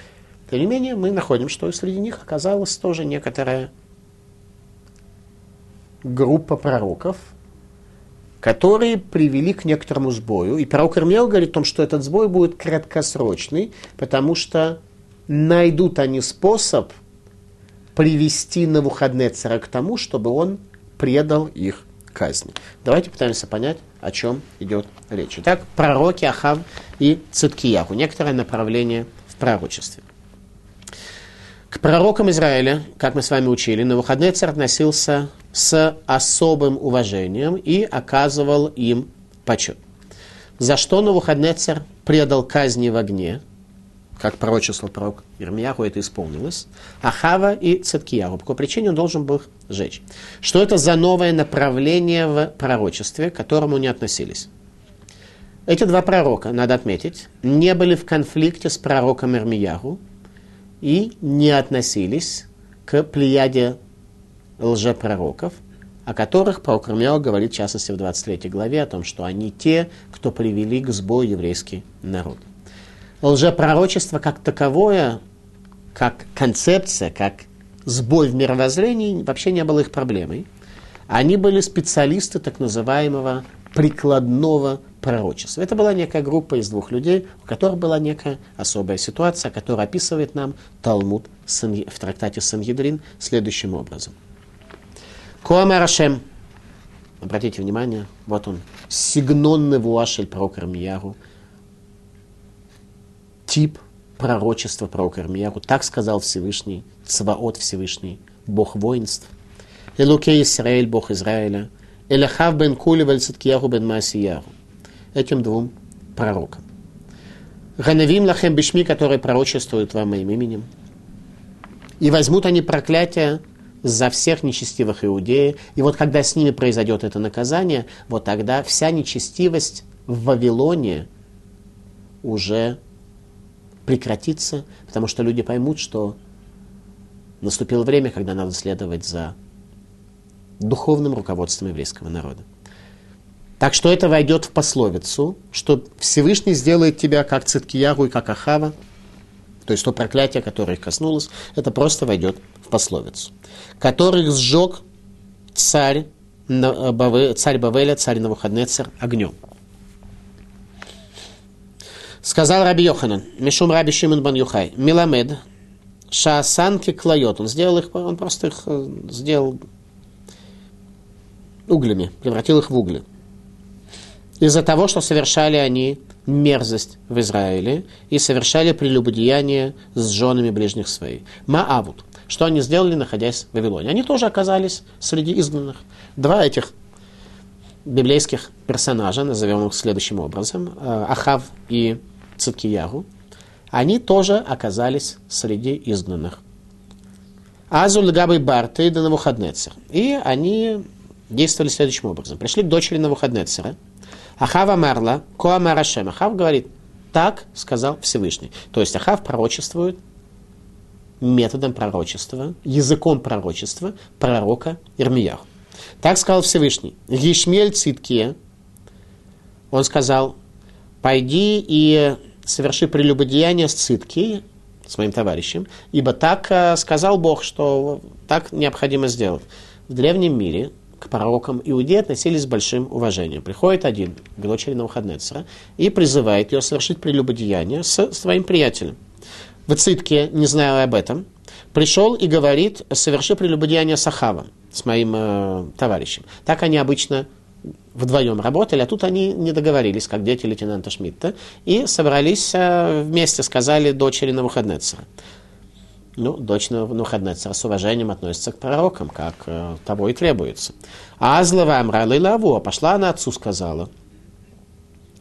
Тем не менее, мы находим, что среди них оказалась тоже некоторая группа пророков, которые привели к некоторому сбою. И пророк Ирмияу говорит о том, что этот сбой будет краткосрочный, потому что найдут они способ привести на выходные царя к тому, чтобы он предал их казни. Давайте пытаемся понять, о чем идет речь. Итак, пророки Ахав и Циткияху. Некоторое направление в пророчестве. К пророкам Израиля, как мы с вами учили, на выходные царь относился с особым уважением и оказывал им почет. За что Навуходнецер предал казни в огне, как пророчествовал пророк Ирмияху, это исполнилось, Ахава и Циткияру. По какой причине он должен был их сжечь. Что это за новое направление в пророчестве, к которому не относились? Эти два пророка, надо отметить, не были в конфликте с пророком Ирмияху и не относились к плеяде лжепророков, о которых Ирмияу говорит, в частности, в 23 главе, о том, что они те, кто привели к сбою еврейский народ. Лжепророчество как таковое, как концепция, как сбой в мировоззрении вообще не было их проблемой. Они были специалисты так называемого прикладного пророчества. Это была некая группа из двух людей, у которых была некая особая ситуация, которая описывает нам Талмуд в трактате Сангидрин следующим образом – Коамер Ашем. Обратите внимание, вот он, сигнонный вуашель пророк Ирмияру. Тип пророчества пророка Ирмияру. Так сказал Всевышний, Цваот Всевышний, Бог воинств. Элуке Исраэль, Бог Израиля. Элахав бен Кули вальциткияру бен Масияру. Этим двум пророкам. Ганавим лахем бишми, которые пророчествуют вам моим именем. И возьмут они проклятие за всех нечестивых иудеев. И вот когда с ними произойдет это наказание, вот тогда вся нечестивость в Вавилоне уже прекратится, потому что люди поймут, что наступило время, когда надо следовать за духовным руководством еврейского народа. Так что это войдет в пословицу, что Всевышний сделает тебя как Циткияру и как Ахава, то есть то проклятие, которое их коснулось, это просто войдет в пословицу. Которых сжег царь, царь Бавеля, царь Навуходнецер огнем. Сказал Раби Йоханан, Мишум Раби Шимон Бан Юхай, Миламед, Шаасанки Клайот, он сделал их, он просто их э, сделал углями, превратил их в угли. Из-за того, что совершали они мерзость в Израиле и совершали прелюбодеяние с женами ближних своих. Маавут. Что они сделали, находясь в Вавилоне? Они тоже оказались среди изгнанных. Два этих библейских персонажа, назовем их следующим образом, э, Ахав и Циткиягу, они тоже оказались среди изгнанных. Азуль Габы Барты и Навуходнецер. И они действовали следующим образом. Пришли к дочери Навуходнецера. Ахава Марла, Коамарашем. Ахав говорит, так сказал Всевышний. То есть Ахав пророчествует методом пророчества, языком пророчества пророка Ирмиях. Так сказал Всевышний. Ешмель Циткия, он сказал, пойди и соверши прелюбодеяние с Циткией, с моим товарищем, ибо так э, сказал Бог, что так необходимо сделать. В древнем мире к пророкам иудеи относились с большим уважением. Приходит один к дочери Навуходнецера и призывает ее совершить прелюбодеяние с своим приятелем. В Цитке, не зная об этом, пришел и говорит, соверши прелюбодеяние с Ахавом, с моим э, товарищем. Так они обычно вдвоем работали, а тут они не договорились, как дети лейтенанта Шмидта, и собрались э, вместе, сказали дочери Навуходнецера. Ну, дочь Навуходнецера с уважением относится к пророкам, как э, того и требуется. А Азлава Амрала Лаву, пошла она отцу, сказала,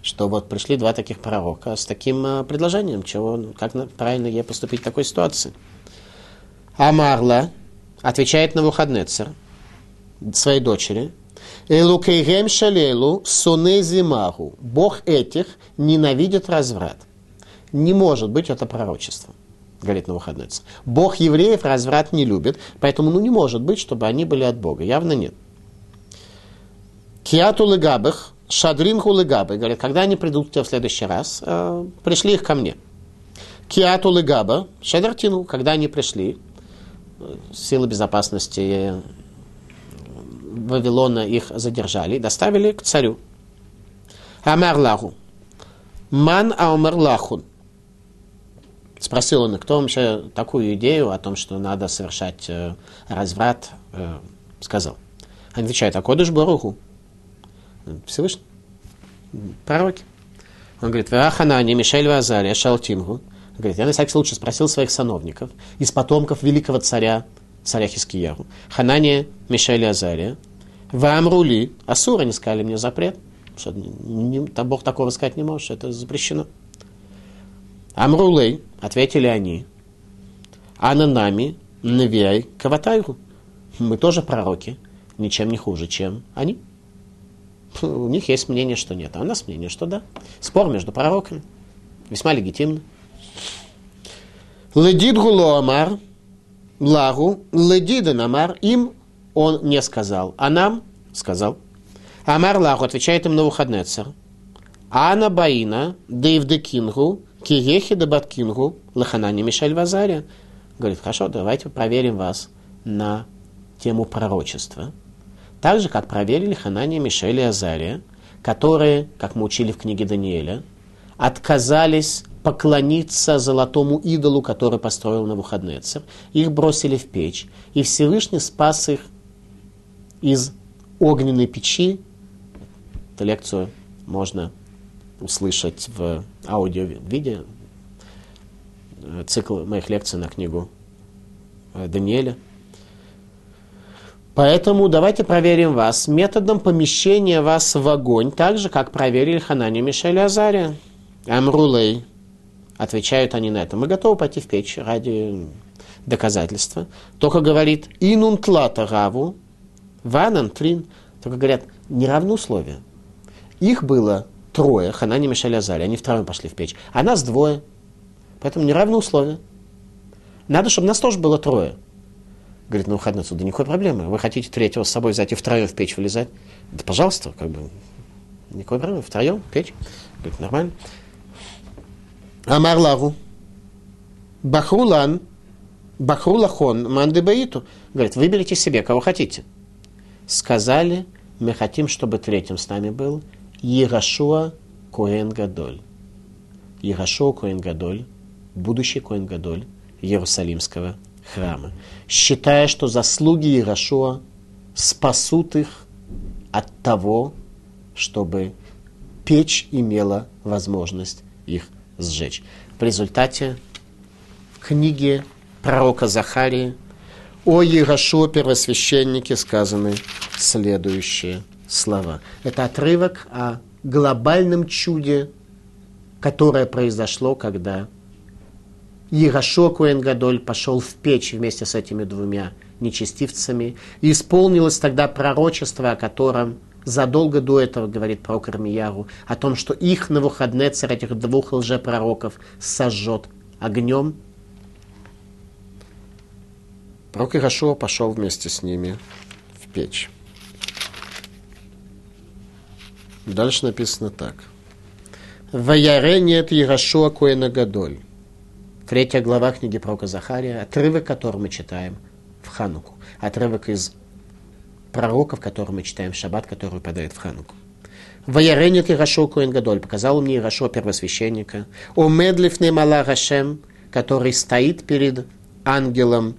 что вот пришли два таких пророка с таким э, предложением, чего, как правильно ей поступить в такой ситуации. Амарла отвечает на Навуходнецер своей дочери, Элукейгем шалелу сонезимаху. Бог этих ненавидит разврат. Не может быть это пророчество, говорит Навуходоносор. Бог евреев разврат не любит, поэтому ну, не может быть, чтобы они были от Бога. Явно нет. Киату легабых, шадринху легабы. Говорит, когда они придут к тебе в следующий раз, э, пришли их ко мне. Киату легаба, шадартину, когда они пришли, э, силы безопасности Вавилона их задержали, доставили к царю. Амар Ман аумер лахун. Спросил он, кто вообще такую идею о том, что надо совершать э, разврат, э, сказал. Он отвечает, а кодыш баруху. Всевышний. Пророки. Он говорит, Ваханани, Мишель Вазария, Шалтимгу. Говорит, я на всякий случай спросил своих сановников из потомков великого царя, царя Хискияру. Ханания, Мишель Азария. Вамрули, Асура не сказали мне запрет, что не, там Бог такого сказать не может, это запрещено. Амрулей, ответили они, Ананами, Навиай, Каватайру. Мы тоже пророки, ничем не хуже, чем они. У них есть мнение, что нет, а у нас мнение, что да. Спор между пророками. Весьма легитимно. Ледид гуло амар, лагу, ледида намар, им он не сказал, а нам сказал. Амар Лаху отвечает им на Навуходнецер. Ана Баина, Дейвдекингу, Киехи Дебаткингу, Лаханани Мишель Вазария. Говорит, хорошо, давайте проверим вас на тему пророчества. Так же, как проверили Ханания, Мишель и Азария, которые, как мы учили в книге Даниэля, отказались поклониться золотому идолу, который построил на Навуходнецер. Их бросили в печь, и Всевышний спас их из огненной печи. Эту лекцию можно услышать в аудио-виде. Цикл моих лекций на книгу э, Даниэля. Поэтому давайте проверим вас методом помещения вас в огонь, так же, как проверили Ханани Мишель Азария. Амрулей. Отвечают они на это. Мы готовы пойти в печь ради доказательства. Только говорит инун тлата раву, ванан трин. Только говорят, не равны условия. Их было трое, Ханани, Мишель, Азали. Они втроем пошли в печь. А нас двое. Поэтому не равны условия. Надо, чтобы нас тоже было трое. Говорит, на выходной отсюда никакой проблемы. Вы хотите третьего с собой взять и втроем в печь вылезать? Да, пожалуйста, как бы, никакой проблемы. Втроем печь. Говорит, нормально. Амар Лаву. Бахрулан. Бахрулахон. Мандебаиту. Говорит, выберите себе, кого хотите. Сказали, мы хотим, чтобы третьим с нами был Ерашуа Коэн Гадоль. Ерашуа Коэн Гадоль, будущий Коэн Гадоль Иерусалимского храма, считая, что заслуги Ерашуа спасут их от того, чтобы печь имела возможность их сжечь. В результате в книге пророка Захарии о Ерашуа первосвященнике сказаны следующие слова. Это отрывок о глобальном чуде, которое произошло, когда Ерашо Куэн Гадоль пошел в печь вместе с этими двумя нечестивцами. И исполнилось тогда пророчество, о котором задолго до этого говорит пророк Армияру, о том, что их на выходные царь этих двух лжепророков сожжет огнем. Пророк Ирашуа пошел вместе с ними в печь. Дальше написано так. Ваяре нет Ирашуа Куэна Гадоль. Третья глава книги пророка Захария, отрывок, который мы читаем в Хануку. Отрывок из пророков, который мы читаем в Шаббат, который выпадает в Хануку. Ваяренет Ирашо Коэн Гадоль, показал мне Ирашо первосвященника, о медлифне Мала Рашем, который стоит перед ангелом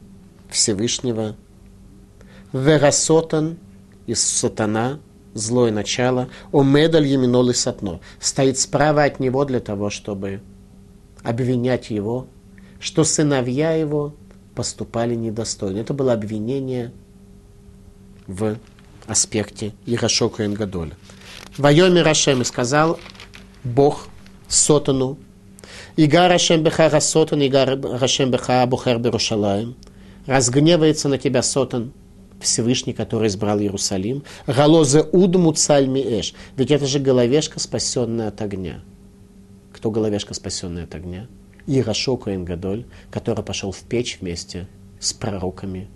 Всевышнего, Верасотан из сатана, злое начало, о медаль Еминол и Сатно, стоит справа от него для того, чтобы обвинять его что сыновья его поступали недостойно. Это было обвинение в аспекте Ирашока Энгадоля. Вайоми Рашем сказал Бог Сотану, Ига Рашем Беха Расотан, Ига Рашем Беха Бухер Берушалаем. Разгневается на тебя Сотан, Всевышний, который избрал Иерусалим. Галозе Удму Цальми Эш. Ведь это же головешка, спасенная от огня. Кто головешка, спасенная от огня? Ирашо Коэн который пошел в печь вместе с пророками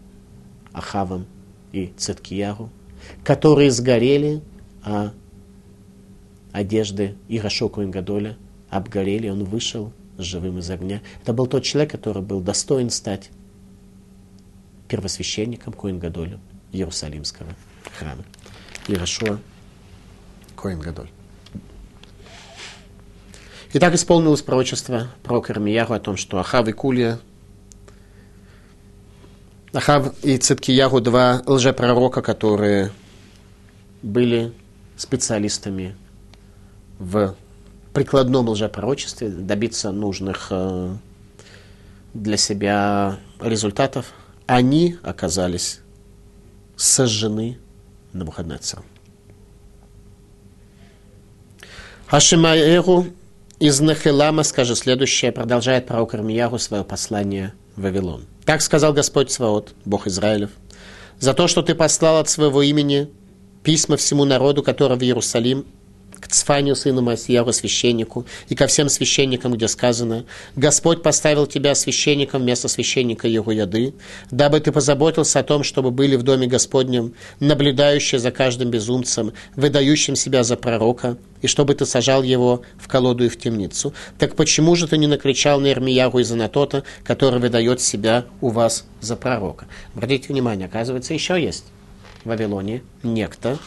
Ахавом и Циткияру, которые сгорели, а одежды Ирашо Коэн обгорели, он вышел живым из огня. Это был тот человек, который был достоин стать первосвященником Коэн Гадоля Иерусалимского храма. Ирашуа Коэн Гадоль. И так исполнилось пророчество пророка Ирмияру о том, что Ахав и Кулия, Ахав и Циткияру, два лжепророка, которые были специалистами в прикладном лжепророчестве, добиться нужных э, для себя результатов, они оказались сожжены на Бухаднецером. Хашимаэру из Нахилама скажи следующее, продолжает пророк Армияру свое послание в Вавилон. Так сказал Господь Сваот, Бог Израилев, за то, что ты послал от своего имени письма всему народу, который в Иерусалим, к Цфанию, сыну Масьяру, священнику, и ко всем священникам, где сказано, «Господь поставил тебя священником вместо священника его яды, дабы ты позаботился о том, чтобы были в доме Господнем, наблюдающие за каждым безумцем, выдающим себя за пророка, и чтобы ты сажал его в колоду и в темницу. Так почему же ты не накричал на Ирмияру из Анатота, который выдает себя у вас за пророка?» Обратите внимание, оказывается, еще есть в Вавилоне некто,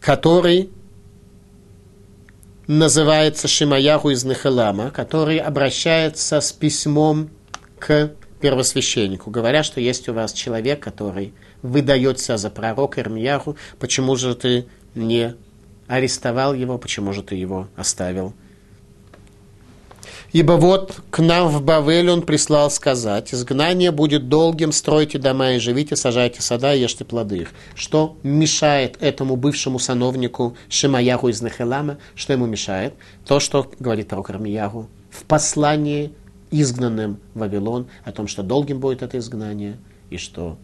который называется Шимаяху из Нехелама, который обращается с письмом к первосвященнику, говоря, что есть у вас человек, который выдает себя за пророка Ирмияху, почему же ты не арестовал его, почему же ты его оставил Ибо вот к нам в Бавель он прислал сказать, изгнание будет долгим, стройте дома и живите, сажайте сада и ешьте плоды их. Что мешает этому бывшему сановнику Шимаяху из Нахелама? Что ему мешает? То, что говорит пророк Армиягу в послании изгнанным в Вавилон о том, что долгим будет это изгнание, и что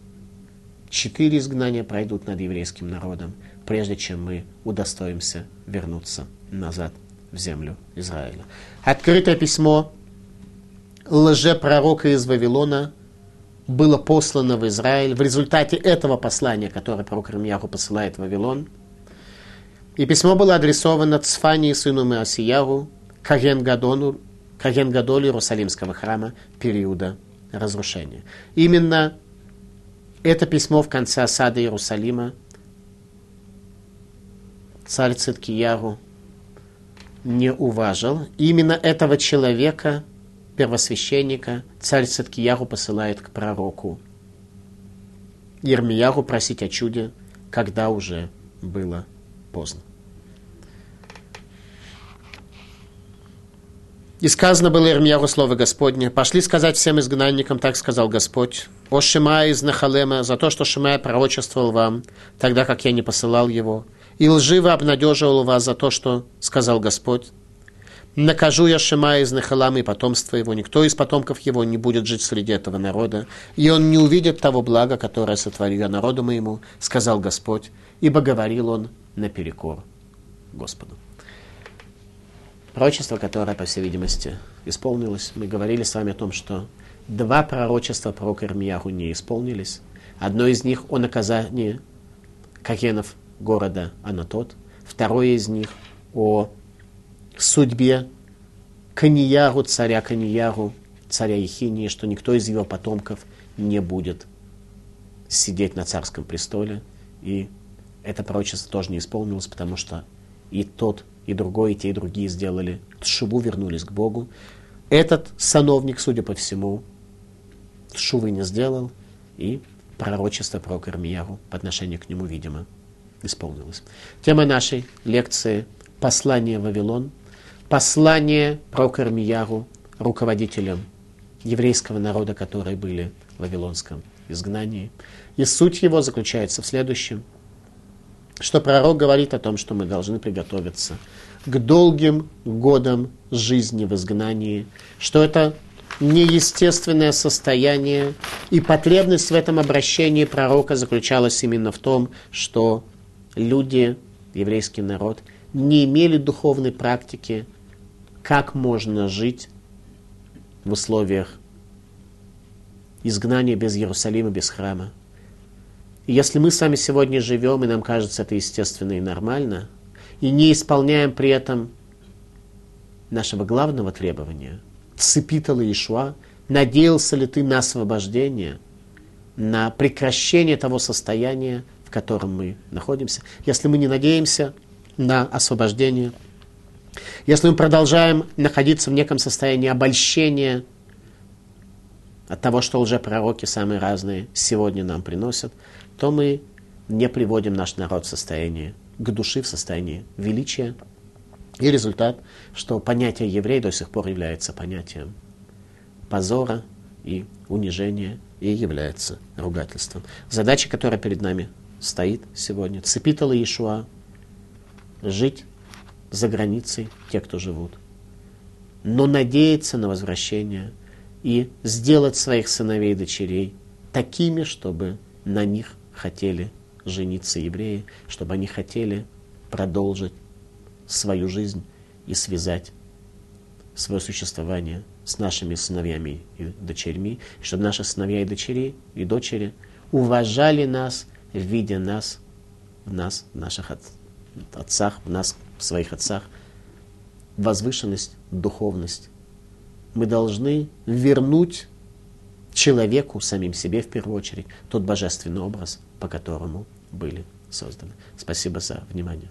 четыре изгнания пройдут над еврейским народом, прежде чем мы удостоимся вернуться назад в землю Израиля. Открытое письмо лжепророка из Вавилона было послано в Израиль в результате этого послания, которое пророк Рамьяху посылает в Вавилон. И письмо было адресовано Цфании, сыну Маасияру, Каген Гадону, Каген Гадолу Иерусалимского храма периода разрушения. Именно это письмо в конце осады Иерусалима царь Циткияру не уважил. Именно этого человека, первосвященника, царь Циткияру посылает к пророку Ермияру просить о чуде, когда уже было поздно. И сказано было Ирмьяру слово Господне, пошли сказать всем изгнанникам, так сказал Господь, о Шимая из Нахалема, за то, что Шимая пророчествовал вам, тогда как я не посылал его, и лживо обнадеживал вас за то, что сказал Господь. Накажу я Шимая из Нахалама и потомство его, никто из потомков его не будет жить среди этого народа, и он не увидит того блага, которое сотворил я народу моему, сказал Господь, ибо говорил он наперекор Господу. Пророчество, которое, по всей видимости, исполнилось. Мы говорили с вами о том, что два пророчества пророка Ирмияху не исполнились. Одно из них о наказании Кагенов города Анатот. Второе из них о судьбе Канияру, царя Канияру, царя Ехинии, что никто из его потомков не будет сидеть на царском престоле. И это пророчество тоже не исполнилось, потому что и тот и другой, и те, и другие сделали тшубу, вернулись к Богу. Этот сановник, судя по всему, тшувы не сделал, и пророчество про Кармияру по отношению к нему, видимо, исполнилось. Тема нашей лекции – послание Вавилон, послание про Кармияру руководителям еврейского народа, которые были в Вавилонском изгнании. И суть его заключается в следующем – что пророк говорит о том, что мы должны приготовиться к долгим годам жизни в изгнании, что это неестественное состояние, и потребность в этом обращении пророка заключалась именно в том, что люди, еврейский народ, не имели духовной практики, как можно жить в условиях изгнания без Иерусалима, без храма. И если мы с вами сегодня живем, и нам кажется это естественно и нормально, и не исполняем при этом нашего главного требования, цепитала Ишуа, надеялся ли ты на освобождение, на прекращение того состояния, в котором мы находимся. Если мы не надеемся на освобождение, если мы продолжаем находиться в неком состоянии обольщения от того, что уже пророки самые разные сегодня нам приносят, то мы не приводим наш народ в состояние, к души в состояние величия. И результат, что понятие еврей до сих пор является понятием позора и унижения и является ругательством. Задача, которая перед нами стоит сегодня, цепитала Иешуа, жить за границей те, кто живут, но надеяться на возвращение и сделать своих сыновей и дочерей такими, чтобы на них хотели жениться евреи, чтобы они хотели продолжить свою жизнь и связать свое существование с нашими сыновьями и дочерьми, чтобы наши сыновья и дочери, и дочери уважали нас, видя нас, в нас, в наших отцах, в нас, в своих отцах, возвышенность, духовность. Мы должны вернуть человеку, самим себе в первую очередь, тот божественный образ, по которому были созданы. Спасибо за внимание.